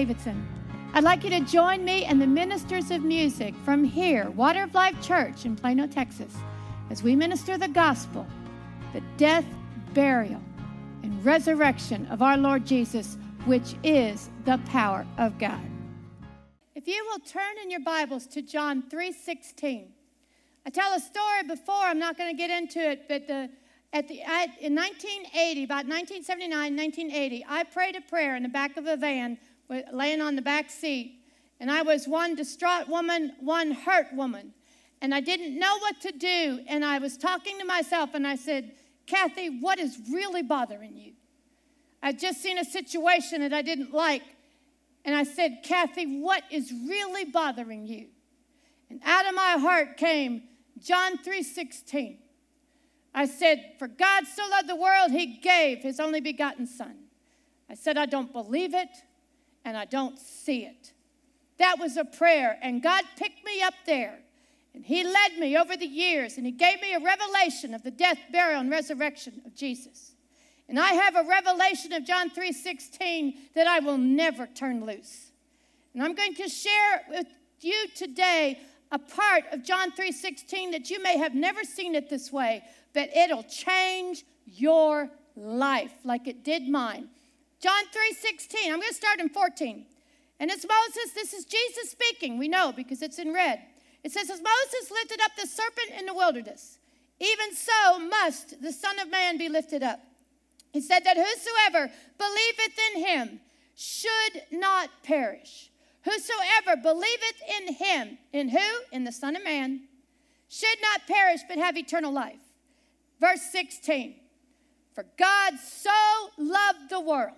Davidson. I'd like you to join me and the ministers of music from here, Water of Life Church in Plano, Texas, as we minister the gospel, the death, burial, and resurrection of our Lord Jesus, which is the power of God. If you will turn in your Bibles to John 3:16. I tell a story before, I'm not going to get into it, but the at the, in 1980, about 1979, 1980, I prayed a prayer in the back of a van, laying on the back seat. And I was one distraught woman, one hurt woman. And I didn't know what to do. And I was talking to myself and I said, Kathie, what is really bothering you? I'd just seen a situation that I didn't like. And I said, Kathie, what is really bothering you? And out of my heart came John 3:16. I said, For God so loved the world, he gave his only begotten Son. I said, I don't believe it and I don't see it. That was a prayer, and God picked me up there. And he led me over the years, and he gave me a revelation of the death, burial, and resurrection of Jesus. And I have a revelation of John 3:16 that I will never turn loose. And I'm going to share with you today a part of John 3:16 that you may have never seen it this way, but it'll change your life like it did mine. John 3:16. I'm going to start in 14. And it's Moses, this is Jesus speaking. We know because it's in red. It says, As Moses lifted up the serpent in the wilderness, even so must the Son of Man be lifted up. He said that whosoever believeth in him should not perish. Whosoever believeth in him, in who? In the Son of Man, should not perish but have eternal life. Verse 16 For God so loved the world,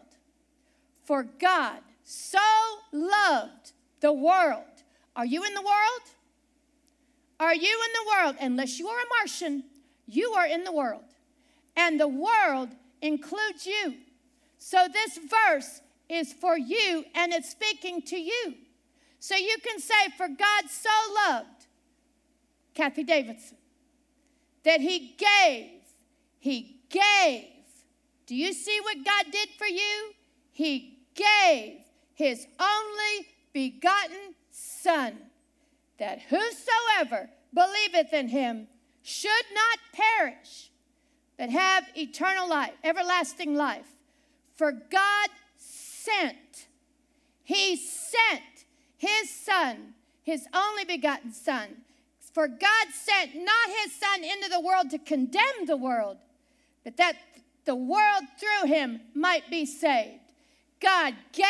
for God so loved the world. Are you in the world? Are you in the world? Unless you are a Martian, you are in the world. And the world includes you. So this verse is for you and it's speaking to you. So you can say, For God so loved Kathie Davidson that he gave. He gave. Do you see what God did for you? He gave his only begotten Son, that whosoever believeth in him should not perish, but have eternal life, everlasting life. For God sent, he sent his Son, his only begotten Son, for God sent not his Son into the world to condemn the world, but that the world through him might be saved. God gave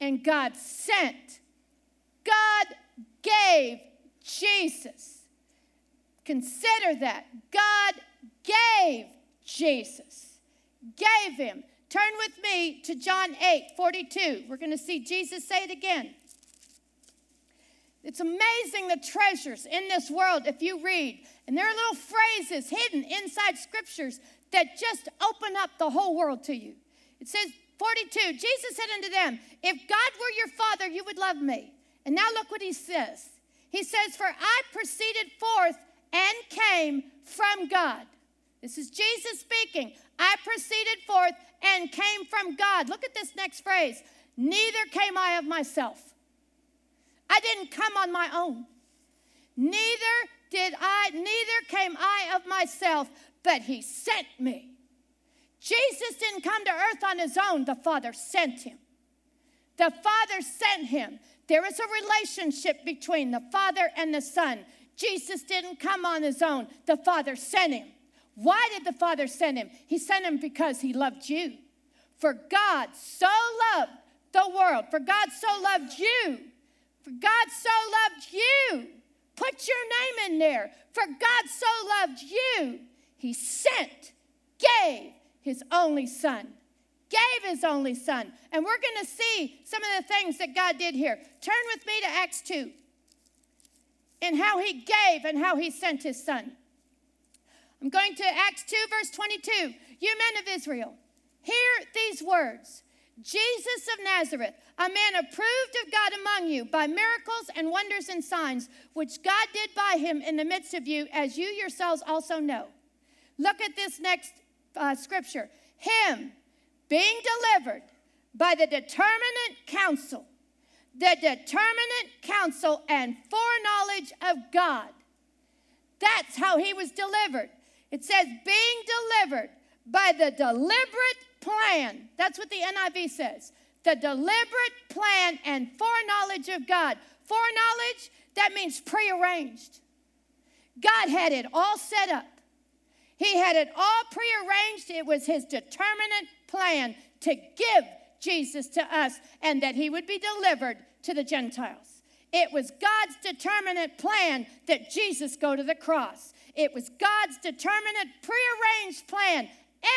and God sent. God gave Jesus. Consider that. God gave Jesus. Gave him. Turn with me to John 8 42. We're going to see Jesus say it again. It's amazing the treasures in this world if you read. And there are little phrases hidden inside scriptures that just open up the whole world to you. It says, 42, Jesus said unto them, If God were your father, you would love me. And now look what he says. He says, For I proceeded forth and came from God. This is Jesus speaking. I proceeded forth and came from God. Look at this next phrase. Neither came I of myself. I didn't come on my own. Neither did I, neither came I of myself, but he sent me. Jesus didn't come to earth on his own, the Father sent him. The Father sent him. There is a relationship between the Father and the Son. Jesus didn't come on his own, the Father sent him. Why did the Father send him? He sent him because he loved you. For God so loved the world, for God so loved you for God so loved you. Put your name in there. For God so loved you. He sent, gave his only son. Gave his only son. And we're going to see some of the things that God did here. Turn with me to Acts 2 and how he gave and how he sent his son. I'm going to Acts 2, verse 22. You men of Israel, hear these words Jesus of Nazareth, a man approved of God among you by miracles and wonders and signs, which God did by him in the midst of you, as you yourselves also know. Look at this next uh, scripture. Him being delivered by the determinate counsel, the determinate counsel and foreknowledge of God. That's how he was delivered. It says, being delivered by the deliberate plan. That's what the NIV says. The deliberate plan and foreknowledge of God. Foreknowledge, that means prearranged. God had it all set up. He had it all prearranged. It was his determinate plan to give Jesus to us and that he would be delivered to the Gentiles. It was God's determinate plan that Jesus go to the cross. It was God's determinate, prearranged plan.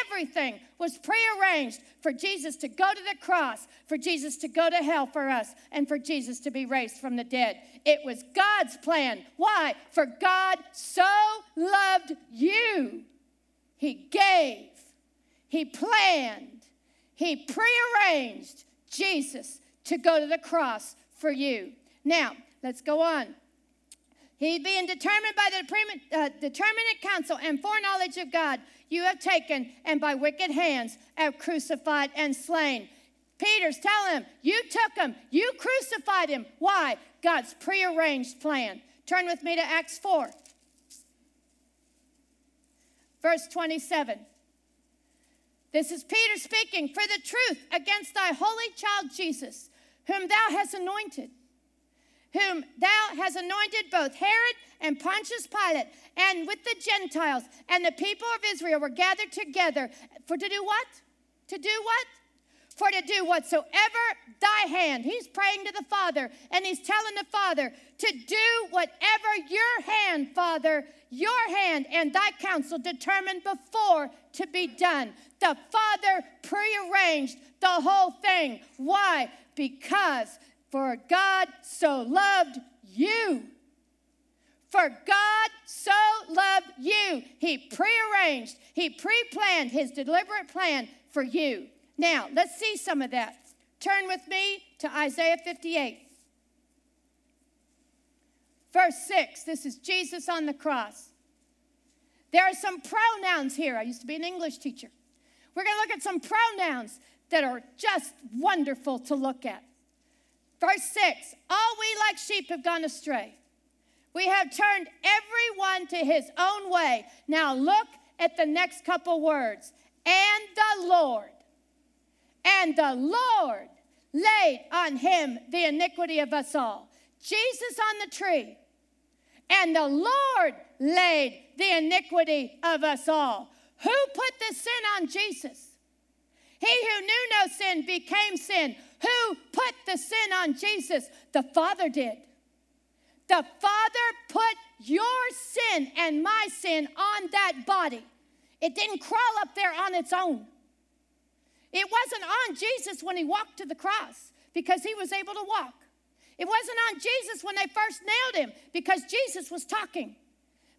Everything was prearranged for Jesus to go to the cross, for Jesus to go to hell for us, and for Jesus to be raised from the dead. It was God's plan. Why? For God so loved you. He gave, He planned, He prearranged Jesus to go to the cross for you. Now, let's go on. He being determined by the uh, determinate counsel and foreknowledge of God, you have taken and by wicked hands have crucified and slain. Peter's telling him, You took him, you crucified him. Why? God's prearranged plan. Turn with me to Acts 4, verse 27. This is Peter speaking, For the truth against thy holy child Jesus, whom thou hast anointed whom thou hast anointed both Herod and Pontius Pilate, and with the Gentiles and the people of Israel were gathered together for to do what? To do what? For to do whatsoever thy hand. He's praying to the Father and he's telling the Father to do whatever your hand, Father, your hand and thy counsel determined before to be done. The Father prearranged the whole thing. Why? Because for God so loved you. For God so loved you. He prearranged, He pre planned His deliberate plan for you. Now, let's see some of that. Turn with me to Isaiah 58. Verse 6. This is Jesus on the cross. There are some pronouns here. I used to be an English teacher. We're going to look at some pronouns that are just wonderful to look at. Verse 6 All we like sheep have gone astray. We have turned everyone to his own way. Now look at the next couple words. And the Lord, and the Lord laid on him the iniquity of us all. Jesus on the tree, and the Lord laid the iniquity of us all. Who put the sin on Jesus? He who knew no sin became sin. Who put the sin on Jesus? The Father did. The Father put your sin and my sin on that body. It didn't crawl up there on its own. It wasn't on Jesus when he walked to the cross because he was able to walk. It wasn't on Jesus when they first nailed him because Jesus was talking.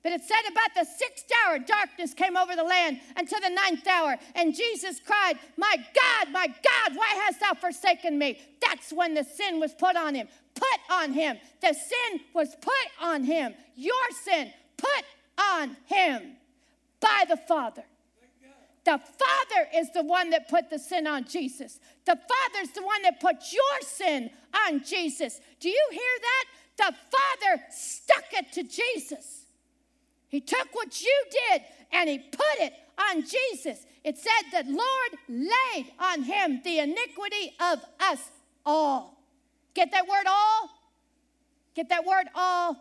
But it said about the sixth hour, darkness came over the land until the ninth hour. And Jesus cried, My God, my God, why hast thou forsaken me? That's when the sin was put on him. Put on him. The sin was put on him. Your sin put on him by the Father. The Father is the one that put the sin on Jesus. The Father's the one that put your sin on Jesus. Do you hear that? The Father stuck it to Jesus. He took what you did and he put it on Jesus. It said that Lord laid on him the iniquity of us all. Get that word all? Get that word all?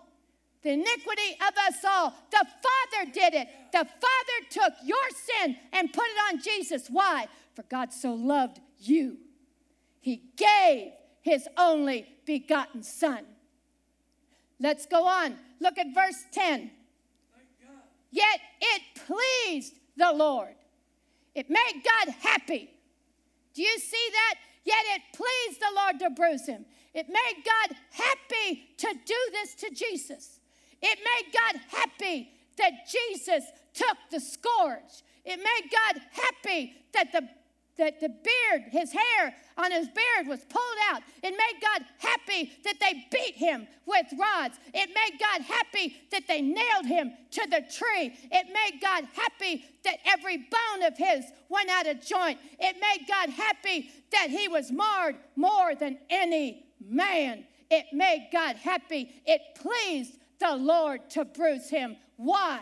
The iniquity of us all. The Father did it. The Father took your sin and put it on Jesus. Why? For God so loved you. He gave his only begotten Son. Let's go on. Look at verse 10. Yet it pleased the Lord. It made God happy. Do you see that? Yet it pleased the Lord to bruise him. It made God happy to do this to Jesus. It made God happy that Jesus took the scourge. It made God happy that the that the beard, his hair on his beard was pulled out. It made God happy that they beat him with rods. It made God happy that they nailed him to the tree. It made God happy that every bone of his went out of joint. It made God happy that he was marred more than any man. It made God happy. It pleased the Lord to bruise him. Why?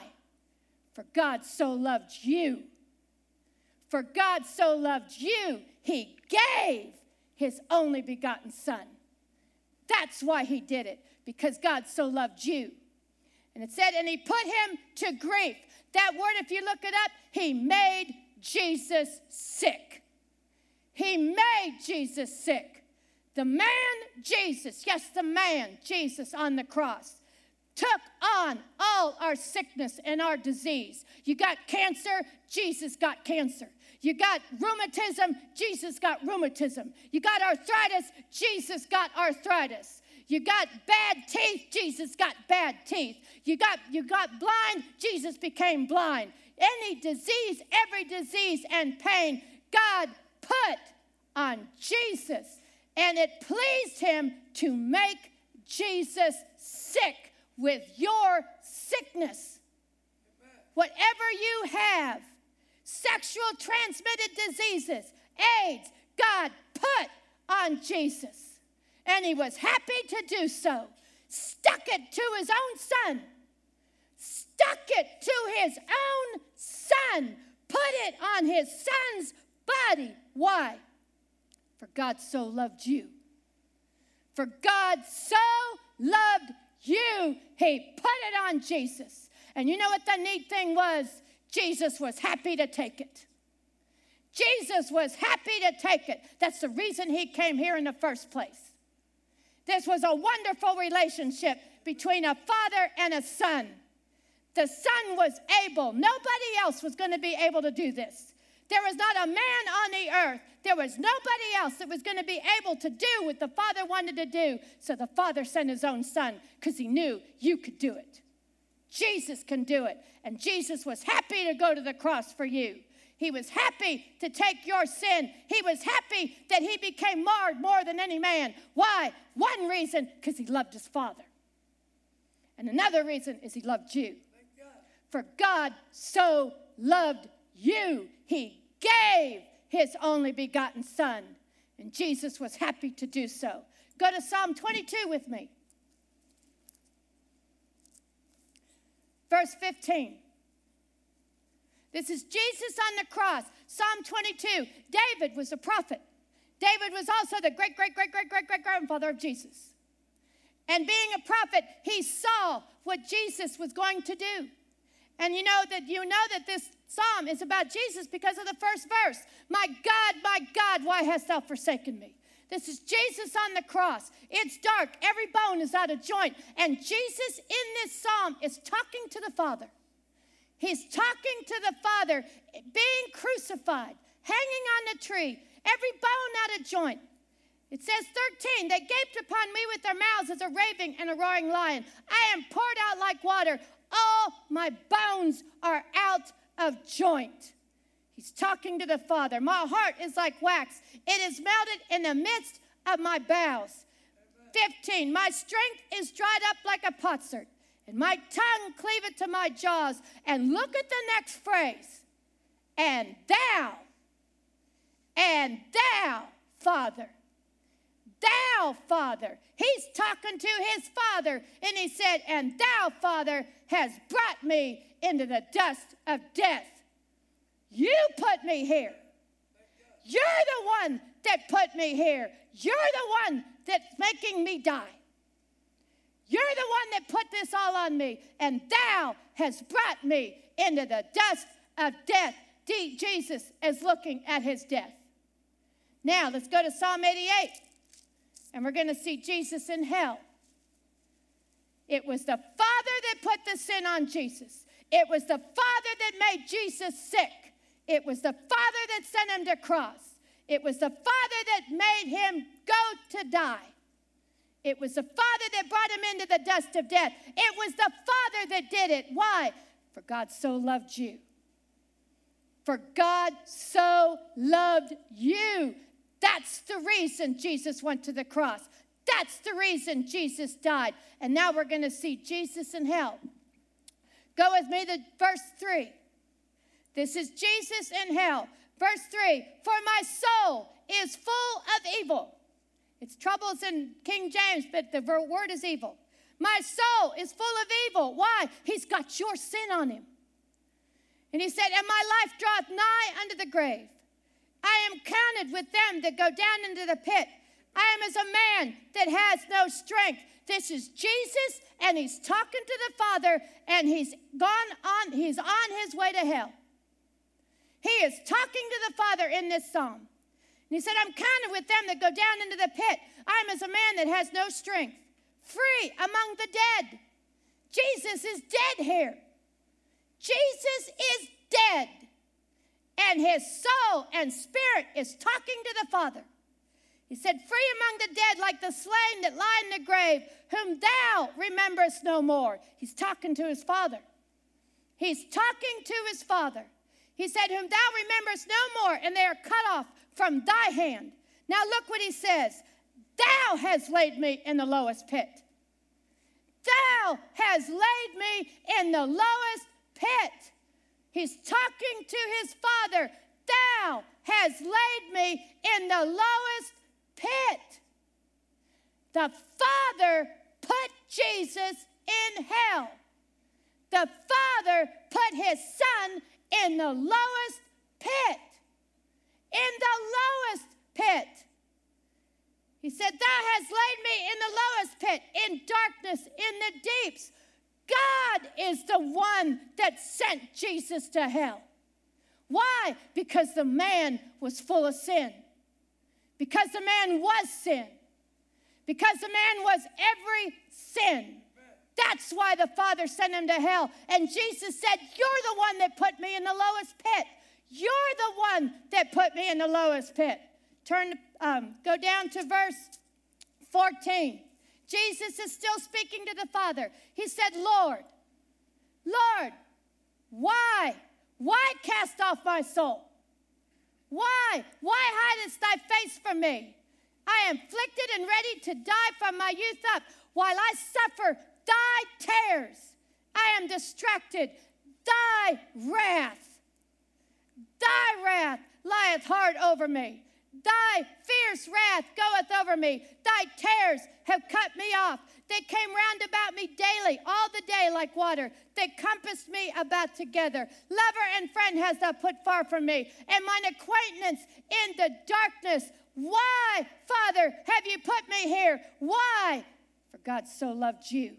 For God so loved you for God so loved you, he gave his only begotten Son. That's why he did it, because God so loved you. And it said, and he put him to grief. That word, if you look it up, he made Jesus sick. He made Jesus sick. The man Jesus, yes, the man Jesus on the cross, took on all our sickness and our disease. You got cancer, Jesus got cancer. You got rheumatism, Jesus got rheumatism. You got arthritis, Jesus got arthritis. You got bad teeth, Jesus got bad teeth. You got you got blind, Jesus became blind. Any disease, every disease and pain, God put on Jesus. And it pleased him to make Jesus sick with your sickness. Whatever you have, sexual transmitted diseases, AIDS, God put on Jesus. And he was happy to do so. Stuck it to his own son. Stuck it to his own son. Put it on his son's body. Why? For God so loved you. For God so loved you. He put it on Jesus. And you know what the neat thing was? Jesus was happy to take it. Jesus was happy to take it. That's the reason he came here in the first place. This was a wonderful relationship between a father and a son. The son was able, nobody else was going to be able to do this. There was not a man on the earth, there was nobody else that was going to be able to do what the father wanted to do. So the father sent his own son because he knew you could do it. Jesus can do it. And Jesus was happy to go to the cross for you. He was happy to take your sin. He was happy that he became marred more than any man. Why? One reason, because he loved his father. And another reason is he loved you. For God so loved you, he gave his only begotten son. And Jesus was happy to do so. Go to Psalm 22 with me. verse 15. This is Jesus on the cross. Psalm 22. David was a prophet. David was also the great, great, great, great, great, great grandfather of Jesus. And being a prophet, he saw what Jesus was going to do. And you know that you know that this psalm is about Jesus because of the first verse. My God, my God, why hast thou forsaken me? This is Jesus on the cross. It's dark. Every bone is out of joint. And Jesus in this psalm is talking to the Father. He's talking to the Father, being crucified, hanging on the tree, every bone out of joint. It says 13, they gaped upon me with their mouths as a raving and a roaring lion. I am poured out like water. All my bones are out of joint. He's talking to the Father. My heart is like wax, it is melted in the midst of my bowels. 15, my strength is dried up like a potsherd, and my tongue cleaveth to my jaws. And look at the next phrase. And thou, and thou, Father, thou, Father. He's talking to his Father, and he said, And thou, Father, has brought me into the dust of death. You put me here. You're the one that put me here. You're the one that's making me die. You're the one that put this all on me, and thou hast brought me into the dust of death. Jesus is looking at his death. Now, let's go to Psalm 88, and we're going to see Jesus in hell. It was the Father that put the sin on Jesus, it was the Father that made Jesus sick. It was the Father that sent him to cross. It was the Father that made him go to die. It was the Father that brought him into the dust of death. It was the Father that did it. Why? For God so loved you. For God so loved you. That's the reason Jesus went to the cross. That's the reason Jesus died. And now we're going to see Jesus in hell. Go with me to verse 3. This is Jesus in hell. Verse 3 For my soul is full of evil. It's troubles in King James, but the word is evil. My soul is full of evil. Why? He's got your sin on him. And he said, And my life draweth nigh unto the grave. I am counted with them that go down into the pit. I am as a man that has no strength. This is Jesus, and he's talking to the Father, and he's gone on, he's on his way to hell. He is talking to the Father in this psalm. And he said, I'm counted with them that go down into the pit. I'm as a man that has no strength, free among the dead. Jesus is dead here. Jesus is dead, and his soul and spirit is talking to the Father. He said, Free among the dead, like the slain that lie in the grave, whom thou rememberest no more. He's talking to his Father. He's talking to his Father. He said, Whom thou rememberest no more, and they are cut off from thy hand. Now look what he says Thou hast laid me in the lowest pit. Thou hast laid me in the lowest pit. He's talking to his father. Thou hast laid me in the lowest pit. The Father put Jesus in hell. The Father put his Son in the lowest pit. In the lowest pit. He said, Thou hast laid me in the lowest pit, in darkness, in the deeps. God is the one that sent Jesus to hell. Why? Because the man was full of sin. Because the man was sin. Because the man was every sin. That's why the Father sent him to hell. And Jesus said, You're the one that put me in the lowest pit. You're the one that put me in the lowest pit. Turn, um, go down to verse 14. Jesus is still speaking to the Father. He said, Lord, Lord, why? Why cast off my soul? Why? Why hidest thy face from me? I am afflicted and ready to die from my youth up, while I suffer thy tears. I am distracted. Thy wrath, thy wrath lieth hard over me. Thy fierce wrath goeth over me. Thy tears have cut me off. They came round about me daily, all the day like water. They compassed me about together. Lover and friend has thou put far from me, and mine acquaintance in the darkness. Why, Father, have you put me here? Why? For God so loved you.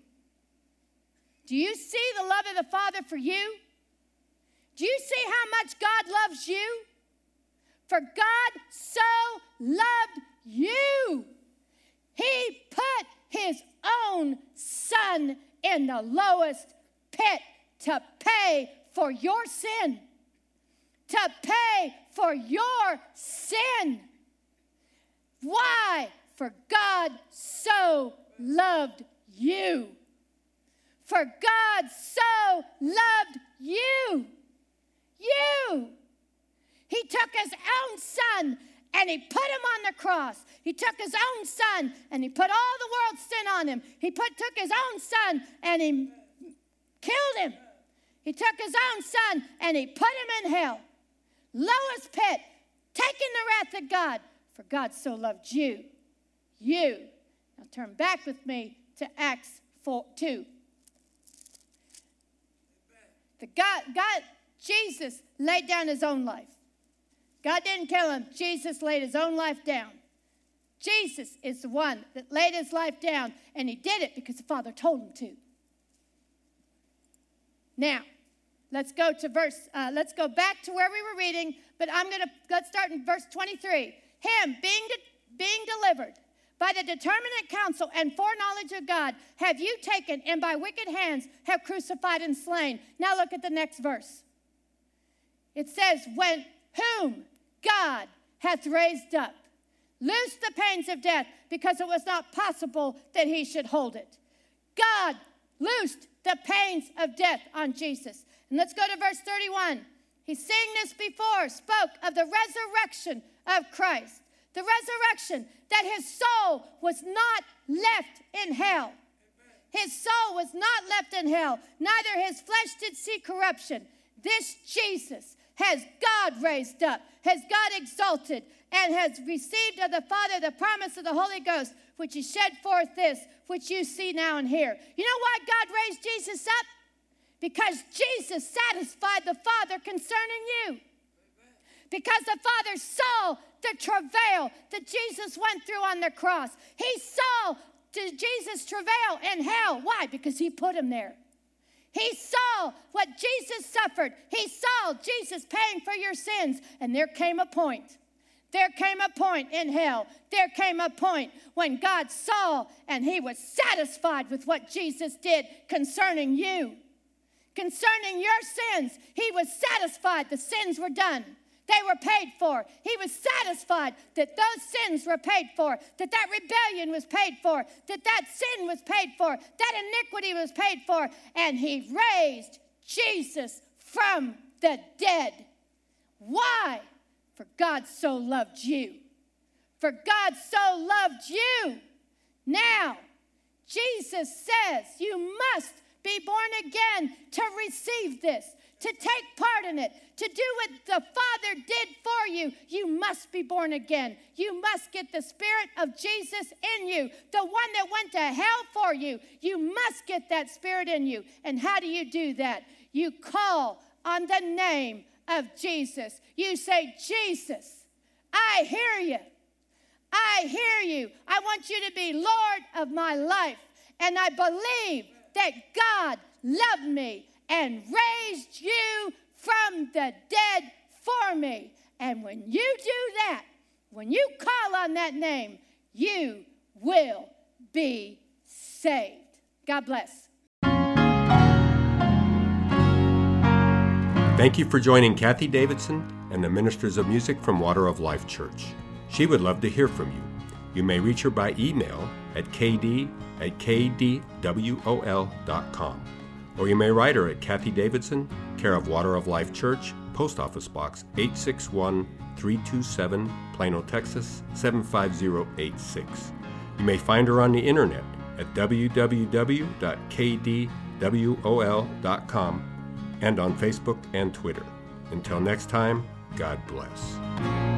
Do you see the love of the Father for you? Do you see how much God loves you? For God so loved you. He put his own son in the lowest pit to pay for your sin. To pay for your sin. Why? For God so loved you. For God so loved you. You. He took his own son and he put him on the cross. He took his own son and he put all the world's sin on him. He put, took his own son and he killed him. He took his own son and he put him in hell. Lowest pit, taking the wrath of God. For God so loved you. You. Now turn back with me to Acts 4, 2. The God, God, Jesus laid down his own life. God didn't kill him, Jesus laid his own life down. Jesus is the one that laid his life down, and he did it because the Father told him to. Now, let's go to verse, uh, let's go back to where we were reading, but I'm going to, let's start in verse 23. Him being, de- being delivered by the determinate counsel and foreknowledge of God have you taken, and by wicked hands have crucified and slain. Now look at the next verse. It says, when whom God hath raised up. Loose the pains of death because it was not possible that he should hold it. God loosed the pains of death on Jesus. And let's go to verse 31. He's seen this before, spoke of the resurrection of Christ. The resurrection that his soul was not left in hell. His soul was not left in hell, neither his flesh did see corruption. This Jesus has God raised up, has God exalted, and has received of the Father the promise of the Holy Ghost, which he shed forth this, which you see now and hear. You know why God raised Jesus up? Because Jesus satisfied the Father concerning you. Because the Father saw the travail that Jesus went through on the cross. He saw Jesus travail in hell. Why? Because he put him there. He saw what Jesus suffered. He saw Jesus paying for your sins. And there came a point. There came a point in hell. There came a point when God saw and he was satisfied with what Jesus did concerning you. Concerning your sins, he was satisfied. The sins were done. They were paid for. He was satisfied that those sins were paid for, that that rebellion was paid for, that that sin was paid for, that iniquity was paid for, and he raised Jesus from the dead. Why? For God so loved you. For God so loved you. Now, Jesus says you must be born again to receive this to take part in it, to do what the Father did for you, you must be born again. You must get the Spirit of Jesus in you, the one that went to hell for you. You must get that Spirit in you. And how do you do that? You call on the name of Jesus. You say, Jesus, I hear you. I hear you. I want you to be Lord of my life. And I believe that God loved me and raised you from the dead for me. And when you do that, when you call on that name, you will be saved. God bless. Thank you for joining Kathie Davidson and the Ministers of Music from Water of Life Church. She would love to hear from you. You may reach her by email at kd at kdwol.com or you may write her at Kathie Davidson, care of Water of Life Church, Post Office Box 861 327, Plano, Texas 75086. You may find her on the internet at www.kdwol.com and on Facebook and Twitter. Until next time, God bless.